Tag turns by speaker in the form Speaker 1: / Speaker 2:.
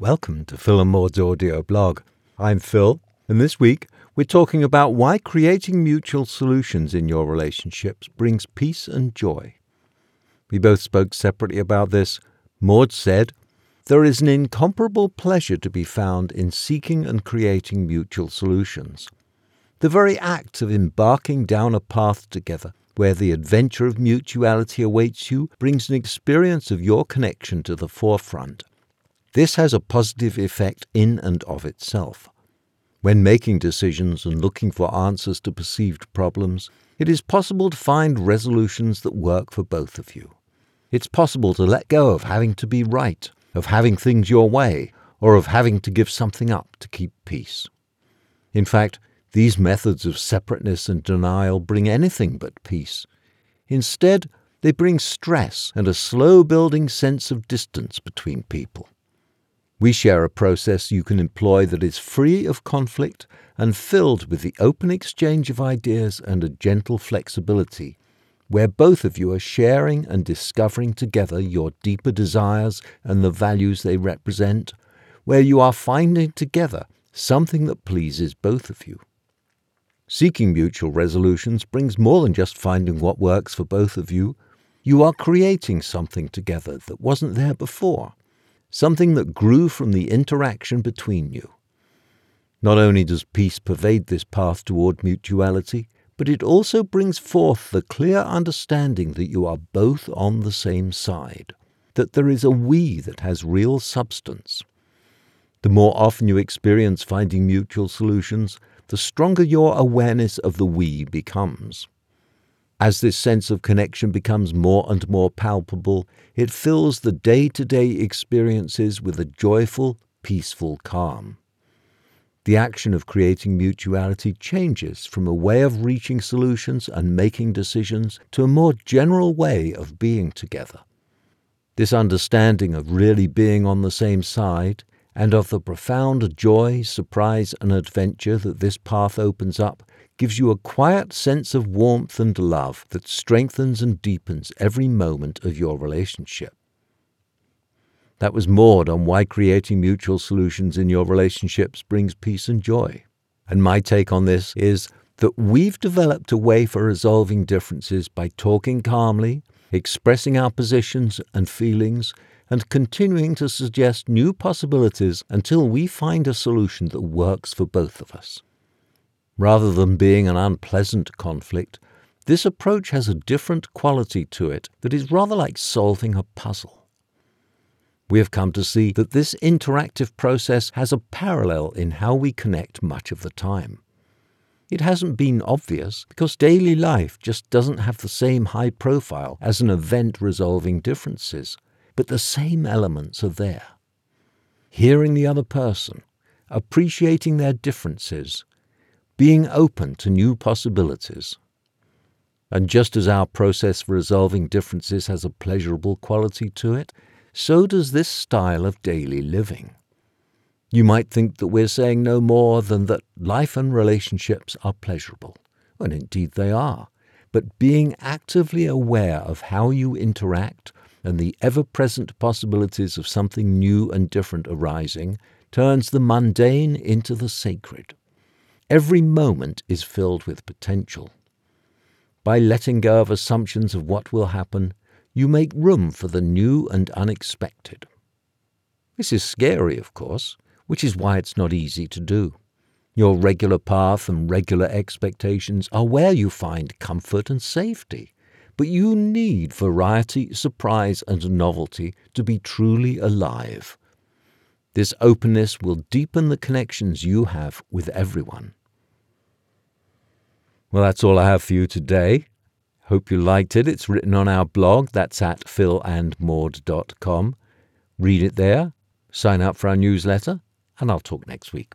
Speaker 1: Welcome to Phil and Maud's audio blog. I'm Phil, and this week we're talking about why creating mutual solutions in your relationships brings peace and joy. We both spoke separately about this. Maud said, There is an incomparable pleasure to be found in seeking and creating mutual solutions. The very act of embarking down a path together where the adventure of mutuality awaits you brings an experience of your connection to the forefront. This has a positive effect in and of itself. When making decisions and looking for answers to perceived problems, it is possible to find resolutions that work for both of you. It's possible to let go of having to be right, of having things your way, or of having to give something up to keep peace. In fact, these methods of separateness and denial bring anything but peace. Instead, they bring stress and a slow building sense of distance between people. We share a process you can employ that is free of conflict and filled with the open exchange of ideas and a gentle flexibility, where both of you are sharing and discovering together your deeper desires and the values they represent, where you are finding together something that pleases both of you. Seeking mutual resolutions brings more than just finding what works for both of you. You are creating something together that wasn't there before something that grew from the interaction between you. Not only does peace pervade this path toward mutuality, but it also brings forth the clear understanding that you are both on the same side, that there is a we that has real substance. The more often you experience finding mutual solutions, the stronger your awareness of the we becomes. As this sense of connection becomes more and more palpable, it fills the day to day experiences with a joyful, peaceful calm. The action of creating mutuality changes from a way of reaching solutions and making decisions to a more general way of being together. This understanding of really being on the same side and of the profound joy, surprise, and adventure that this path opens up gives you a quiet sense of warmth and love that strengthens and deepens every moment of your relationship. That was Maud on why creating mutual solutions in your relationships brings peace and joy. And my take on this is that we've developed a way for resolving differences by talking calmly, expressing our positions and feelings, and continuing to suggest new possibilities until we find a solution that works for both of us. Rather than being an unpleasant conflict, this approach has a different quality to it that is rather like solving a puzzle. We have come to see that this interactive process has a parallel in how we connect much of the time. It hasn't been obvious because daily life just doesn't have the same high profile as an event resolving differences, but the same elements are there. Hearing the other person, appreciating their differences, being open to new possibilities. And just as our process for resolving differences has a pleasurable quality to it, so does this style of daily living. You might think that we're saying no more than that life and relationships are pleasurable, and indeed they are. But being actively aware of how you interact and the ever present possibilities of something new and different arising turns the mundane into the sacred. Every moment is filled with potential. By letting go of assumptions of what will happen, you make room for the new and unexpected. This is scary, of course, which is why it's not easy to do. Your regular path and regular expectations are where you find comfort and safety, but you need variety, surprise, and novelty to be truly alive. This openness will deepen the connections you have with everyone. Well, that's all I have for you today. Hope you liked it. It's written on our blog. That's at philandmaud.com. Read it there, sign up for our newsletter, and I'll talk next week.